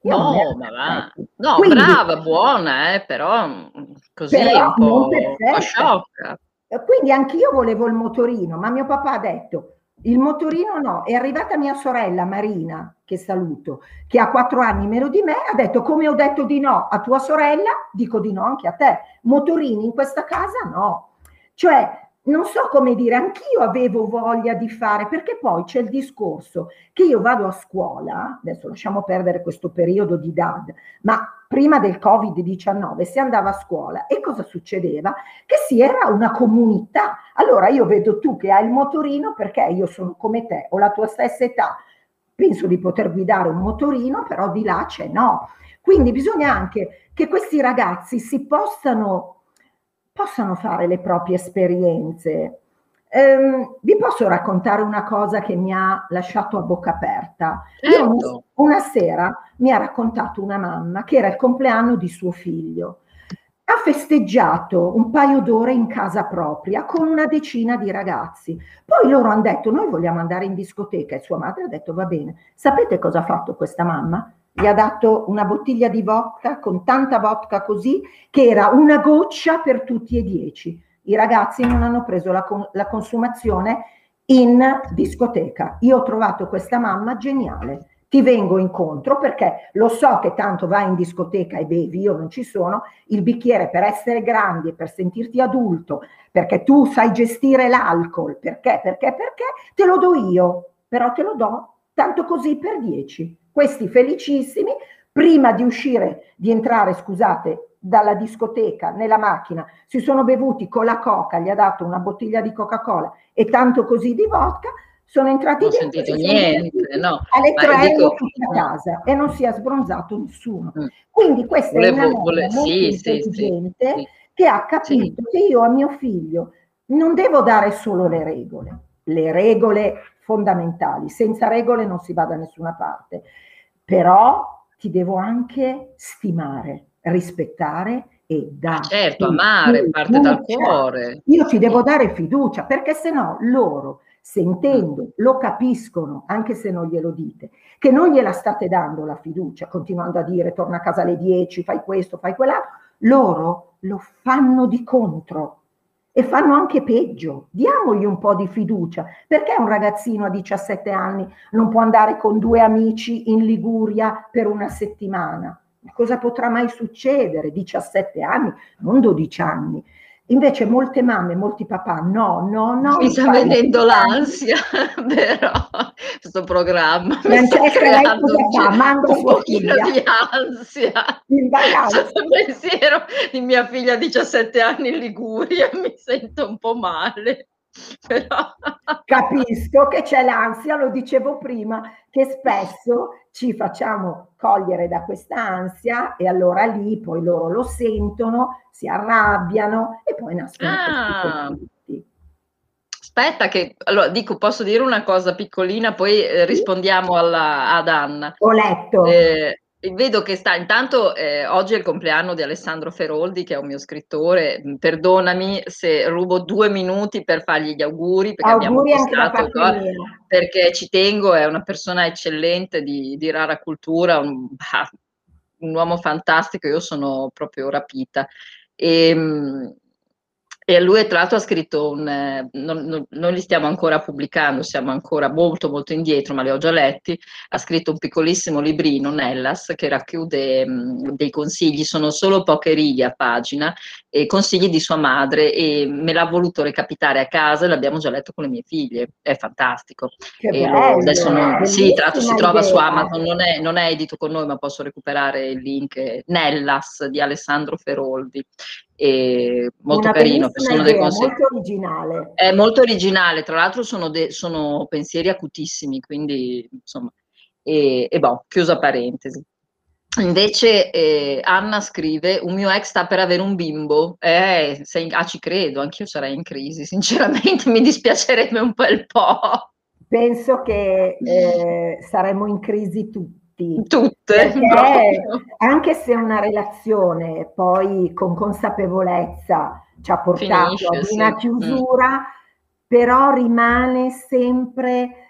No, ma va. No, Quindi, brava, buona, eh, però mm, così però un po', po' sciocca. Quindi anch'io volevo il motorino, ma mio papà ha detto il motorino no. È arrivata mia sorella Marina, che saluto, che ha quattro anni meno di me, ha detto come ho detto di no a tua sorella, dico di no anche a te. Motorini in questa casa no. Cioè non so come dire, anch'io avevo voglia di fare, perché poi c'è il discorso che io vado a scuola, adesso lasciamo perdere questo periodo di DAD, ma prima del Covid-19 si andava a scuola e cosa succedeva? Che si era una comunità. Allora io vedo tu che hai il motorino perché io sono come te, ho la tua stessa età, penso di poter guidare un motorino, però di là c'è no. Quindi bisogna anche che questi ragazzi si possano possano fare le proprie esperienze. Um, vi posso raccontare una cosa che mi ha lasciato a bocca aperta. Certo. Io una sera mi ha raccontato una mamma che era il compleanno di suo figlio. Ha festeggiato un paio d'ore in casa propria con una decina di ragazzi. Poi loro hanno detto: Noi vogliamo andare in discoteca. E sua madre ha detto: Va bene. Sapete cosa ha fatto questa mamma? Gli ha dato una bottiglia di vodka con tanta vodka così che era una goccia per tutti e dieci. I ragazzi non hanno preso la, la consumazione in discoteca. Io ho trovato questa mamma geniale. Ti vengo incontro perché lo so che tanto vai in discoteca e bevi, io non ci sono, il bicchiere per essere grandi e per sentirti adulto, perché tu sai gestire l'alcol, perché, perché, perché, te lo do io, però te lo do tanto così per dieci questi felicissimi, prima di uscire, di entrare, scusate, dalla discoteca nella macchina, si sono bevuti con la coca, gli ha dato una bottiglia di Coca-Cola e tanto così di vodka, sono entrati non dentro. sentito niente, no. Alle tre dico... a casa e non si è sbronzato nessuno. Mm. Quindi questa volevo, è una vole... molto sì, intelligente sì, sì, che ha capito che io a mio figlio non devo dare solo le regole, le regole fondamentali, senza regole non si va da nessuna parte però ti devo anche stimare, rispettare e dare. Certo, amare fiducia. parte dal cuore. Io ti devo dare fiducia perché se no loro, sentendo, mm. lo capiscono, anche se non glielo dite, che non gliela state dando la fiducia, continuando a dire torna a casa alle 10, fai questo, fai quell'altro, loro lo fanno di contro e fanno anche peggio. Diamogli un po' di fiducia. Perché un ragazzino a 17 anni non può andare con due amici in Liguria per una settimana? Cosa potrà mai succedere? 17 anni, non 12 anni. Invece molte mamme, molti papà, no, no, no. Mi sta venendo l'ansia, [laughs] però, questo programma Francesca, mi sta creando un, fa? un pochino di ansia. In vacanza. Il pensiero di mia figlia 17 anni in Liguria, [laughs] mi sento un po' male. [laughs] Però... Capisco che c'è l'ansia, lo dicevo prima, che spesso ci facciamo cogliere da questa ansia e allora lì poi loro lo sentono, si arrabbiano e poi nascono ah. Aspetta che, allora dico, posso dire una cosa piccolina, poi eh, rispondiamo alla, ad Anna. Ho letto. Eh, Vedo che sta, intanto eh, oggi è il compleanno di Alessandro Feroldi, che è un mio scrittore. Perdonami se rubo due minuti per fargli gli auguri, perché auguri abbiamo postato, perché ci tengo, è una persona eccellente di, di rara cultura, un, un, uomo fantastico, io sono proprio rapita. E, ehm, e lui tra l'altro ha scritto un, eh, non, non, non, li stiamo ancora pubblicando, siamo ancora molto molto indietro, ma li ho già letti, ha scritto un piccolissimo librino, Nellas, che racchiude mh, dei consigli, sono solo poche righe a pagina, e consigli di sua madre e me l'ha voluto recapitare a casa e l'abbiamo già letto con le mie figlie, è fantastico. Che bello, adesso non, sì, tra l'altro si trova idea. su Amazon, non è, non è edito con noi, ma posso recuperare il link, Nellas di Alessandro Feroldi e molto Una carino. Idea, molto originale. È molto originale, tra l'altro sono, de- sono pensieri acutissimi, quindi insomma, e, e boh, chiusa parentesi. Invece eh, Anna scrive, un mio ex sta per avere un bimbo, eh, sei, ah ci credo, anch'io sarei in crisi, sinceramente [laughs] mi dispiacerebbe un bel po'. Penso che eh, saremmo in crisi tutti. Tutte. anche se una relazione poi con consapevolezza ci ha portato Finisce, ad una sì. Mm. chiusura, mm. però rimane sempre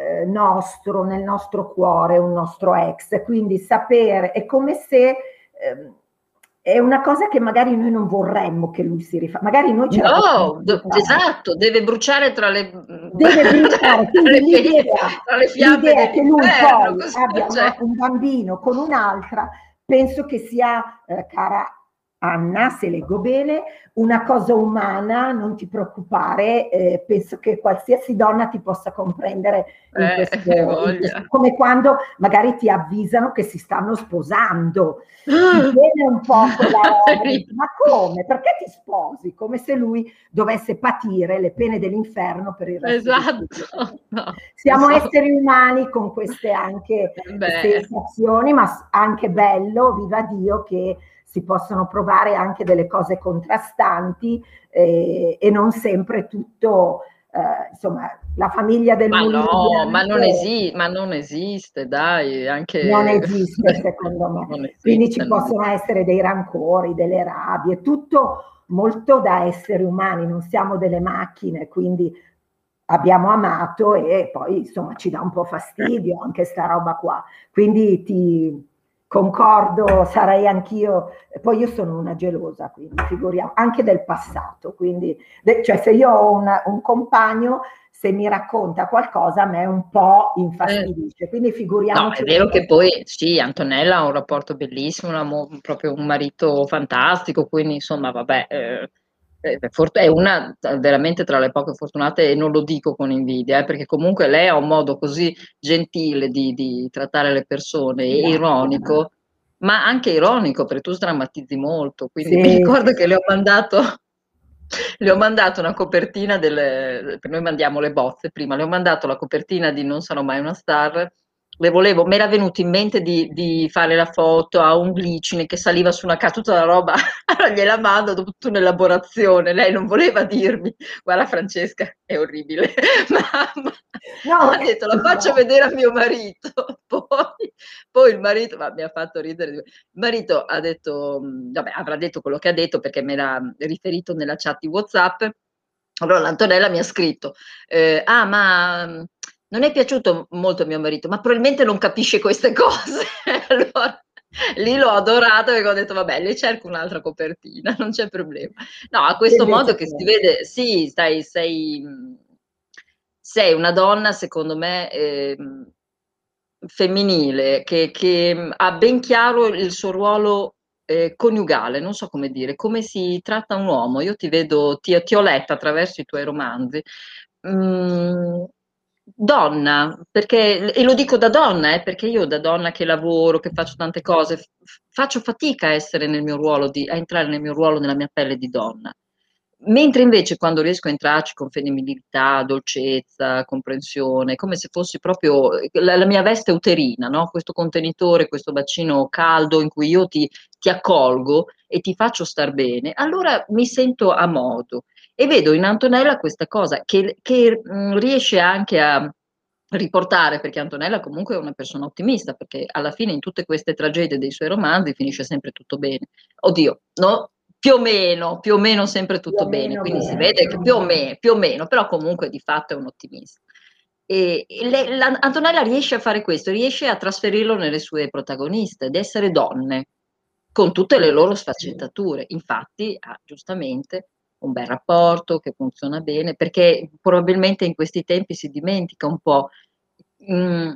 eh, nostro, nel nostro cuore, un nostro ex. Quindi sapere, è come se... Eh, è una cosa che magari noi non vorremmo che lui si rifà. Magari noi ce No, do, esatto, deve bruciare tra le deve [laughs] bruciare, tra, le l'idea, tra le fiamme l'idea che lui poi abbia una, un bambino con un'altra, penso che sia eh, cara Anna, se leggo bene, una cosa umana, non ti preoccupare, eh, penso che qualsiasi donna ti possa comprendere eh, questo, [laughs] questo, come quando magari ti avvisano che si stanno sposando, [gasps] ti viene un po' quella [laughs] ma come? Perché ti sposi? Come se lui dovesse patire le pene dell'inferno per il resto esatto. [laughs] No, Siamo so. esseri umani con queste anche Beh. sensazioni, ma anche bello, viva Dio, che si possono provare anche delle cose contrastanti eh, e non sempre tutto, eh, insomma, la famiglia del ma no, ma non, esi- ma non esiste, dai, anche... Non esiste secondo me. [laughs] Esiste, Quindi ci no. possono essere dei rancori, delle rabbie, tutto molto da esseri umani, non siamo delle macchine, quindi abbiamo amato e poi insomma ci dà un po' fastidio anche sta roba qua. Quindi ti, concordo, sarei anch'io, poi io sono una gelosa, quindi figuriamo, anche del passato, quindi cioè se io ho una, un compagno, se mi racconta qualcosa a me un po' infastidisce, quindi figuriamo. No, è vero che poi sì, Antonella ha un rapporto bellissimo, un, proprio un marito fantastico, quindi insomma vabbè... Eh eh, è una veramente tra le poche fortunate e non lo dico con invidia, eh, perché comunque lei ha un modo così gentile di, di trattare le persone e ironico, ma anche ironico perché tu sdrammatizzi molto. Quindi sì. mi ricordo che le ho mandato le ho mandato una copertina delle, noi mandiamo le bozze prima, le ho mandato la copertina di Non sarò mai una star le volevo, mi era venuto in mente di, di, fare la foto a un glicine che saliva su una casa, tutta la roba, [laughs] allora gliela mando dopo tutta un'elaborazione, lei non voleva dirmi, guarda Francesca, è orribile, [laughs] ma, ma no, ha detto la faccio vedere a mio marito, [laughs] poi, poi il marito, ma mi ha fatto ridere, il marito ha detto, vabbè avrà detto quello che ha detto perché me l'ha riferito nella chat di Whatsapp, allora l'Antonella mi ha scritto, eh, ah ma non è piaciuto molto a mio marito, ma probabilmente non capisce queste [laughs] cose. allora, lì l'ho adorato e ho detto, vabbè, le cerco un'altra copertina, non c'è problema. No, a questo modo che si vede, sì, stai, sei, sei una donna, secondo me, eh, femminile, che, che, ha ben chiaro il suo ruolo eh, coniugale, non so come dire, come si tratta un uomo. Io ti vedo, ti, ti ho letto attraverso i tuoi romanzi. Mm, donna, perché, e lo dico da donna, eh, perché io da donna che lavoro, che faccio tante cose, f- faccio fatica a essere nel mio ruolo, di, a entrare nel mio ruolo, nella mia pelle di donna. Mentre invece quando riesco a entrarci con femminilità, dolcezza, comprensione, come se fossi proprio la, la mia veste uterina, no? questo contenitore, questo bacino caldo in cui io ti, ti accolgo e ti faccio star bene, allora mi sento a modo. E vedo in Antonella questa cosa che, che mh, riesce anche a riportare, perché Antonella comunque è una persona ottimista, perché alla fine in tutte queste tragedie dei suoi romanzi finisce sempre tutto bene. Oddio, no? Più o meno, più o meno sempre tutto bene, quindi bene, si vede che più o, meno, più o meno, però comunque di fatto è un ottimista. E le, la, Antonella riesce a fare questo, riesce a trasferirlo nelle sue protagoniste, ad essere donne, con tutte le loro sfaccettature. Infatti, ha giustamente un bel rapporto che funziona bene, perché probabilmente in questi tempi si dimentica un po'. Mm,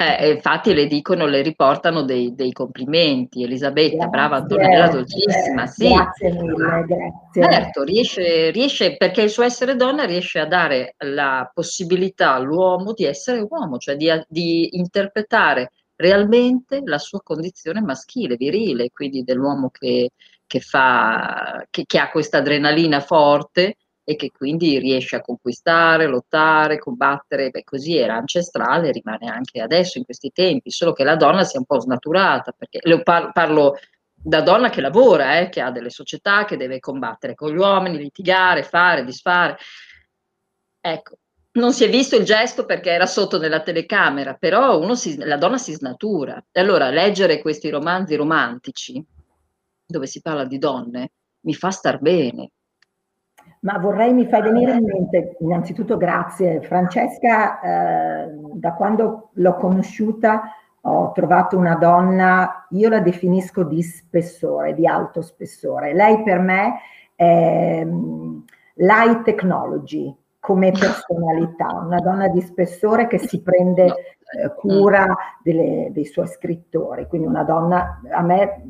eh, infatti le dicono, le riportano dei, dei complimenti. Elisabetta, grazie, brava Antonella, dolcissima, sì. Grazie mille, grazie. Certo, riesce, riesce, perché il suo essere donna riesce a dare la possibilità all'uomo di essere uomo, cioè di, di interpretare realmente la sua condizione maschile, virile, quindi dell'uomo che, che, fa, che, che ha questa adrenalina forte e che quindi riesce a conquistare, lottare, combattere, beh, così era ancestrale, rimane anche adesso in questi tempi, solo che la donna si è un po' snaturata, perché parlo, parlo da donna che lavora, eh, che ha delle società, che deve combattere con gli uomini, litigare, fare, disfare. Ecco, non si è visto il gesto perché era sotto nella telecamera, però si, la donna si snatura. E allora leggere questi romanzi romantici, dove si parla di donne, mi fa star bene. Ma vorrei, mi fai venire in mente, innanzitutto grazie Francesca, eh, da quando l'ho conosciuta ho trovato una donna, io la definisco di spessore, di alto spessore. Lei per me è um, light technology, come personalità, una donna di spessore che si prende eh, cura delle, dei suoi scrittori, quindi una donna a me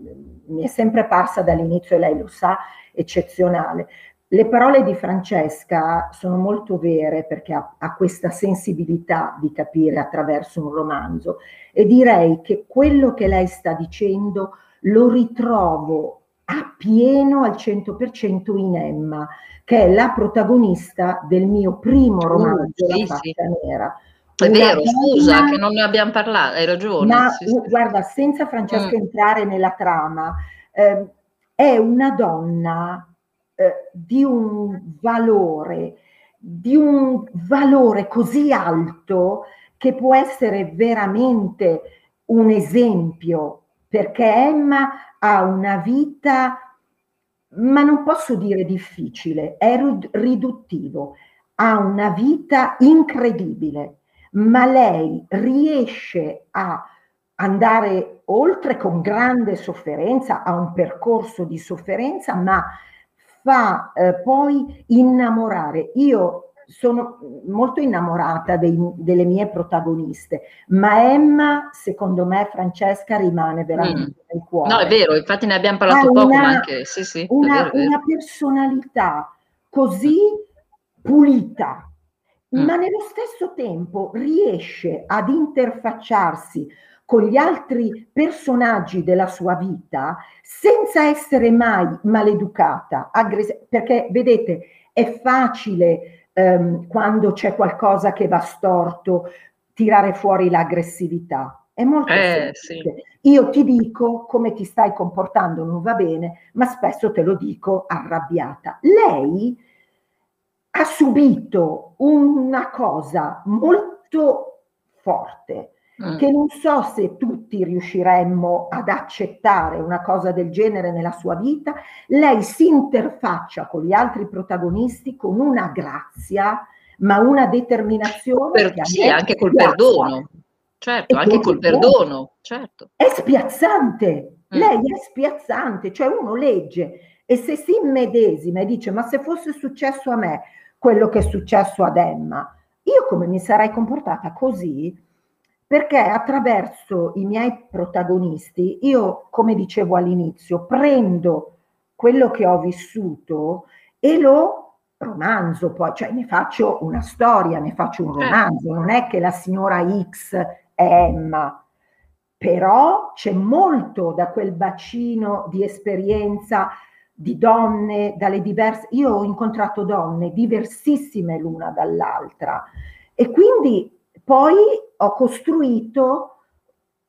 mi è sempre parsa dall'inizio, e lei lo sa, eccezionale. Le parole di Francesca sono molto vere perché ha, ha, questa sensibilità di capire attraverso un romanzo e direi che quello che lei sta dicendo lo ritrovo a pieno al 100% in Emma, che è la protagonista del mio primo romanzo, uh, sì, La faccia sì. nera. È vero, scusa che non ne abbiamo parlato, hai ragione. Ma sì, sì. guarda, senza Francesca mm. entrare nella trama, eh, è una donna eh, di un valore, di un valore così alto che può essere veramente un esempio, perché Emma ha una vita ma non posso dire difficile, è riduttivo, ha una vita incredibile, ma lei riesce a andare oltre con grande sofferenza, ha un percorso di sofferenza, ma fa eh, poi innamorare. Io sono molto innamorata dei, delle mie protagoniste, ma Emma, secondo me, Francesca rimane veramente mm. nel cuore. No, è vero, infatti ne abbiamo parlato ha poco, una, ma anche sì, sì, una, vero, una personalità così pulita, mm. ma nello stesso tempo riesce ad interfacciarsi con gli altri personaggi della sua vita senza essere mai maleducata, aggressiva, perché vedete, è facile ehm, quando c'è qualcosa che va storto, tirare fuori l'aggressività. È molto eh, semplice. Sì. Io ti dico come ti stai comportando non va bene, ma spesso te lo dico arrabbiata. Lei ha subito una cosa molto forte Mm. che non so se tutti riusciremmo ad accettare una cosa del genere nella sua vita, lei si interfaccia con gli altri protagonisti con una grazia, ma una determinazione. Per, sì, anche col perdono. Certo, e anche col perdono, certo. È spiazzante, mm. lei è spiazzante, cioè uno legge e se si immedesima e dice ma se fosse successo a me quello che è successo ad Emma, io come mi sarei comportata così, perché attraverso i miei protagonisti, io, come dicevo all'inizio, prendo quello che ho vissuto e lo romanzo, poi, cioè ne faccio una storia, ne faccio un certo. romanzo, non è che la signora X è Emma, però c'è molto da quel bacino di esperienza di donne dalle diverse. Io ho incontrato donne diversissime l'una dall'altra e quindi poi ho costruito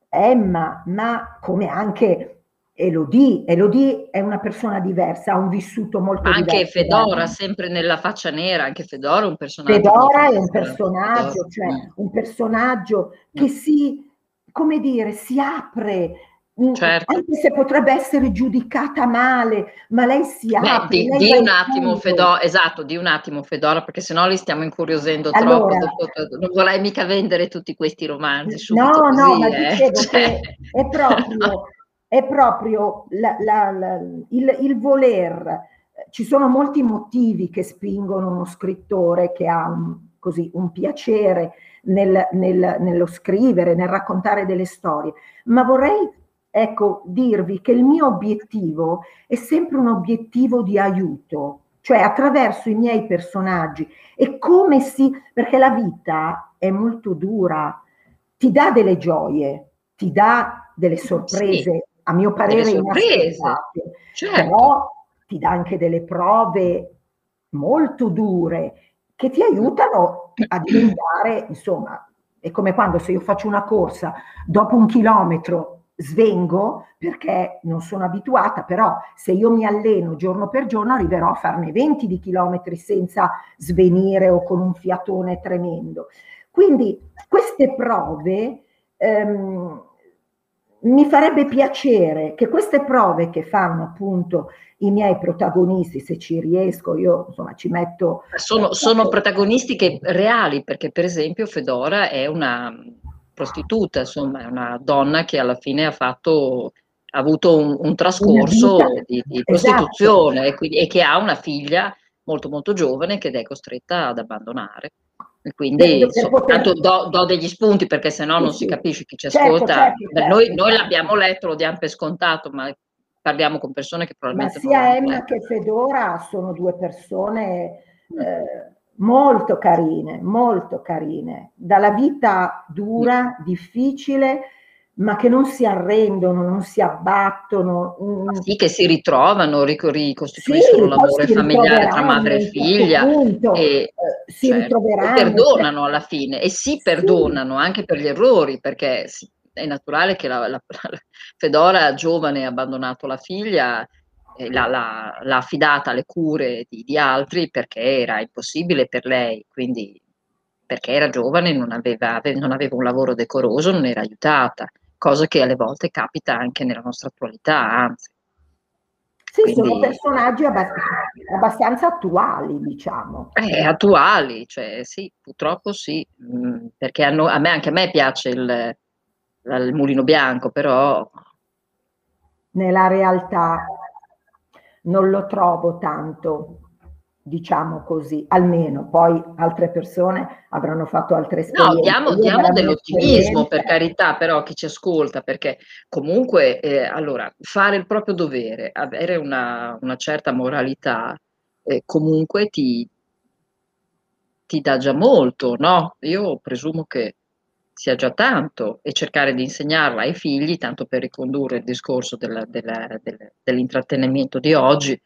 Emma, ma come anche Elodie, Elodie è una persona diversa, ha un vissuto molto anche diverso. Anche Fedora, sempre nella faccia nera, anche Fedora è un personaggio. Fedora è un personaggio, cioè un personaggio che si come dire, si apre, certo. anche se potrebbe essere giudicata male, ma lei si apre. Beh, di, di un attimo Fedora, esatto, di un attimo Fedora, perché sennò li stiamo incuriosendo allora, troppo, dopo, non vorrei mica vendere tutti questi romanzi subito No, così, no, ma eh. dicevo [laughs] cioè, che è proprio, [laughs] è proprio la, la, la, il, il voler, ci sono molti motivi che spingono uno scrittore che ha un, così, un piacere nel, nel, nello scrivere, nel raccontare delle storie, ma vorrei ecco, dirvi che il mio obiettivo è sempre un obiettivo di aiuto, cioè attraverso i miei personaggi. E come si, perché la vita è molto dura, ti dà delle gioie, ti dà delle sorprese, sì, a mio parere inaspettate, certo. però ti dà anche delle prove molto dure che ti aiutano a diventare, insomma, è come quando se io faccio una corsa, dopo un chilometro svengo perché non sono abituata, però se io mi alleno giorno per giorno arriverò a farne 20 di chilometri senza svenire o con un fiatone tremendo. Quindi queste prove ehm, mi farebbe piacere che queste prove che fanno appunto i miei protagonisti, se ci riesco, io insomma ci metto... Sono, [laughs] sono protagonisti che, reali, perché per esempio Fedora è una prostituta, insomma, è una donna che alla fine ha fatto ha avuto un, un trascorso di, di, prostituzione esatto. e, quindi, e che ha una figlia molto molto giovane che è costretta ad abbandonare. E quindi soltanto do, do, degli spunti perché sennò sì, non si capisce chi ci certo, ascolta. Certo, certo, noi, noi certo. l'abbiamo letto, lo diamo per scontato, ma parliamo con persone che probabilmente... Ma sia Emma che Fedora sono due persone mm. eh, molto carine, molto carine, dalla vita dura, difficile, ma che non si arrendono, non si abbattono. Sì, che si ritrovano, ricostituiscono sì, l'amore familiare tra madre e figlia punto, e eh, si cioè, ritroveranno. perdonano alla fine e si perdonano sì. anche per gli errori, perché è naturale che la, la, la Fedora giovane ha abbandonato la figlia, l'ha, l'ha, l'ha, affidata alle cure di, di, altri perché era impossibile per lei, quindi perché era giovane, non aveva, non aveva un lavoro decoroso, non era aiutata, cosa che alle volte capita anche nella nostra attualità, anzi. Sì, Quindi, sono personaggi abbastanza, attuali, diciamo. Eh, attuali, cioè sì, purtroppo sì, mm, perché hanno, a me, anche a me piace il, il mulino bianco, però... Nella realtà non lo trovo tanto, diciamo così, almeno poi altre persone avranno fatto altre esperienze. No, diamo, diamo dell'ottimismo per carità, però chi ci ascolta, perché comunque, eh, allora, fare il proprio dovere, avere una, una certa moralità, eh, comunque ti, ti dà già molto, no? Io presumo che sia già tanto e cercare di insegnarla ai figli, tanto per ricondurre il discorso della, della, della, dell'intrattenimento di oggi,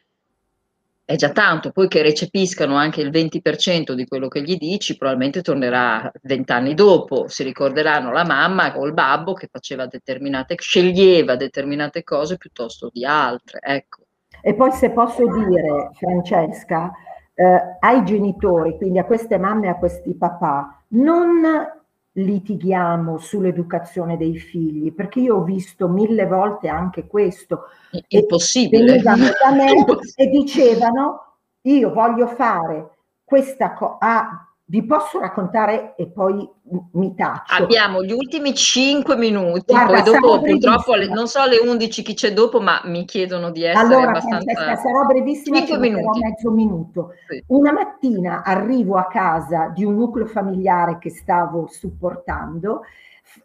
è già tanto, poi che recepiscano anche il 20% di quello che gli dici, probabilmente tornerà vent'anni dopo, si ricorderanno la mamma o il babbo che faceva determinate, sceglieva determinate cose piuttosto di altre, ecco. E poi se posso dire, Francesca, eh, ai genitori, quindi a queste mamme e a questi papà, non litighiamo sull'educazione dei figli, perché io ho visto mille volte anche questo. Impossibile. da me [laughs] e dicevano, io voglio fare questa cosa, ah, vi posso raccontare e poi mi taccio. Abbiamo gli ultimi 5 minuti, Guarda, poi dopo purtroppo le, non so alle 11 chi c'è dopo, ma mi chiedono di essere allora, abbastanza... Francesca, sarò brevissima, 5 minuti. mezzo minuto. Sì. Una mattina arrivo a casa di un nucleo familiare che stavo supportando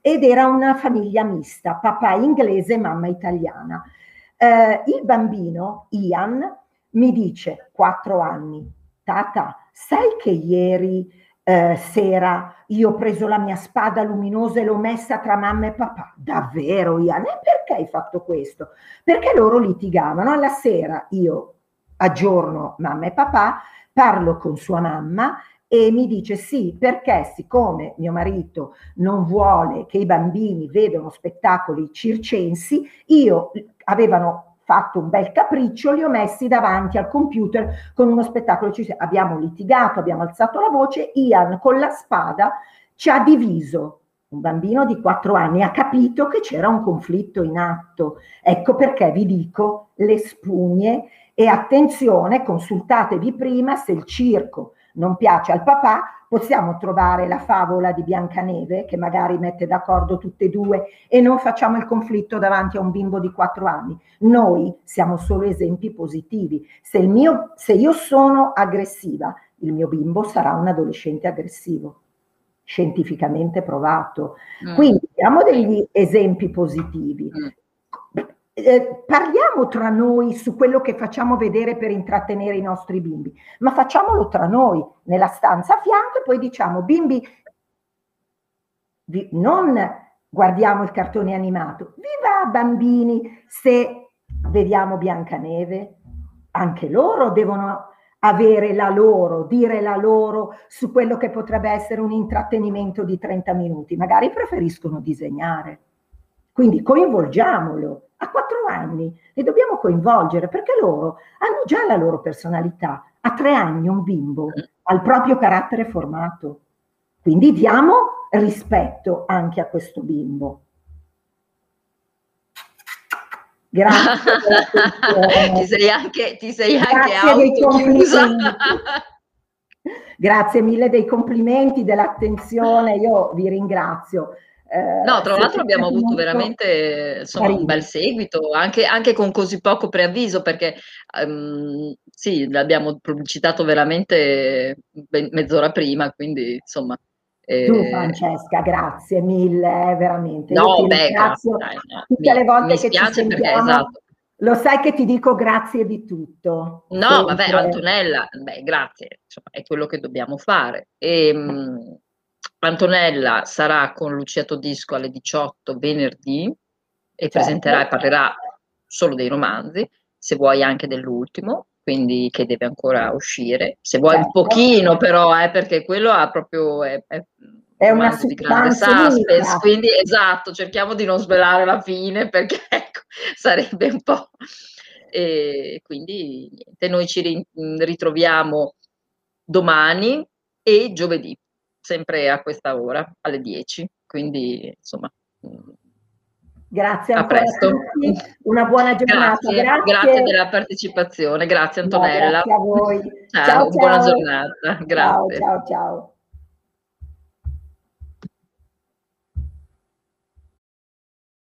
ed era una famiglia mista, papà inglese e mamma italiana. Eh, il bambino, Ian, mi dice, 4 anni, tata, sai che ieri eh, sera io ho preso la mia spada luminosa e l'ho messa tra mamma e papà. Davvero, Ian? E perché hai fatto questo? Perché loro litigavano. Alla sera io aggiorno mamma e papà, parlo con sua mamma e mi dice sì, perché siccome mio marito non vuole che i bambini vedano spettacoli circensi, io avevano fatto un bel capriccio, li ho messi davanti al computer con uno spettacolo. Abbiamo litigato, abbiamo alzato la voce, Ian con la spada ci ha diviso. Un bambino di quattro anni ha capito che c'era un conflitto in atto. Ecco perché vi dico le spugne e attenzione, consultatevi prima se il circo non piace al papà, possiamo trovare la favola di Biancaneve che magari mette d'accordo tutte e due e non facciamo il conflitto davanti a un bimbo di quattro anni. Noi siamo solo esempi positivi. Se, mio, se io sono aggressiva, il mio bimbo sarà un adolescente aggressivo scientificamente provato. Mm. Quindi diamo degli esempi positivi. Mm eh, parliamo tra noi su quello che facciamo vedere per intrattenere i nostri bimbi, ma facciamolo tra noi nella stanza a fianco e poi diciamo bimbi, vi, non guardiamo il cartone animato, viva bambini se vediamo Biancaneve, anche loro devono avere la loro, dire la loro su quello che potrebbe essere un intrattenimento di 30 minuti, magari preferiscono disegnare. Quindi coinvolgiamolo a anni, li dobbiamo coinvolgere perché loro hanno già la loro personalità. A tre anni un bimbo ha il proprio carattere formato. Quindi diamo rispetto anche a questo bimbo. Grazie. [laughs] ti sei anche, ti sei anche autochiusa. [laughs] Grazie mille dei complimenti, dell'attenzione, io vi ringrazio. Eh, no, tra l'altro abbiamo avuto veramente insomma, un bel seguito, anche, anche, con così poco preavviso, perché um, sì, l'abbiamo pubblicitato veramente mezz'ora prima, quindi insomma... Eh... Tu Francesca, grazie mille, veramente. No, beh, grazie. Dai, no. Tutte mi, le volte che ci sentiamo, perché, esatto. Lo sai che ti dico grazie di tutto. No, sempre. vabbè, Antonella, beh, grazie, insomma, è quello che dobbiamo fare. E, ehm, Antonella sarà con Luciato Disco alle 18 venerdì e certo. presenterà e parlerà solo dei romanzi, se vuoi anche dell'ultimo, quindi che deve ancora uscire. Se vuoi certo. un pochino però, eh, perché quello ha proprio... È, è, è una di grande suspense, quindi esatto, cerchiamo di non svelare la fine perché [laughs] ecco, sarebbe un po'... E quindi niente, noi ci ritroviamo domani e giovedì sempre a questa ora, alle 10. Quindi, insomma, mm, Grazie a presto. Una buona giornata. Grazie, grazie. grazie della partecipazione. Grazie Antonella. No, grazie a voi. [laughs] Ciao, ciao buona ciao. giornata. Grazie. Ciao, ciao, ciao.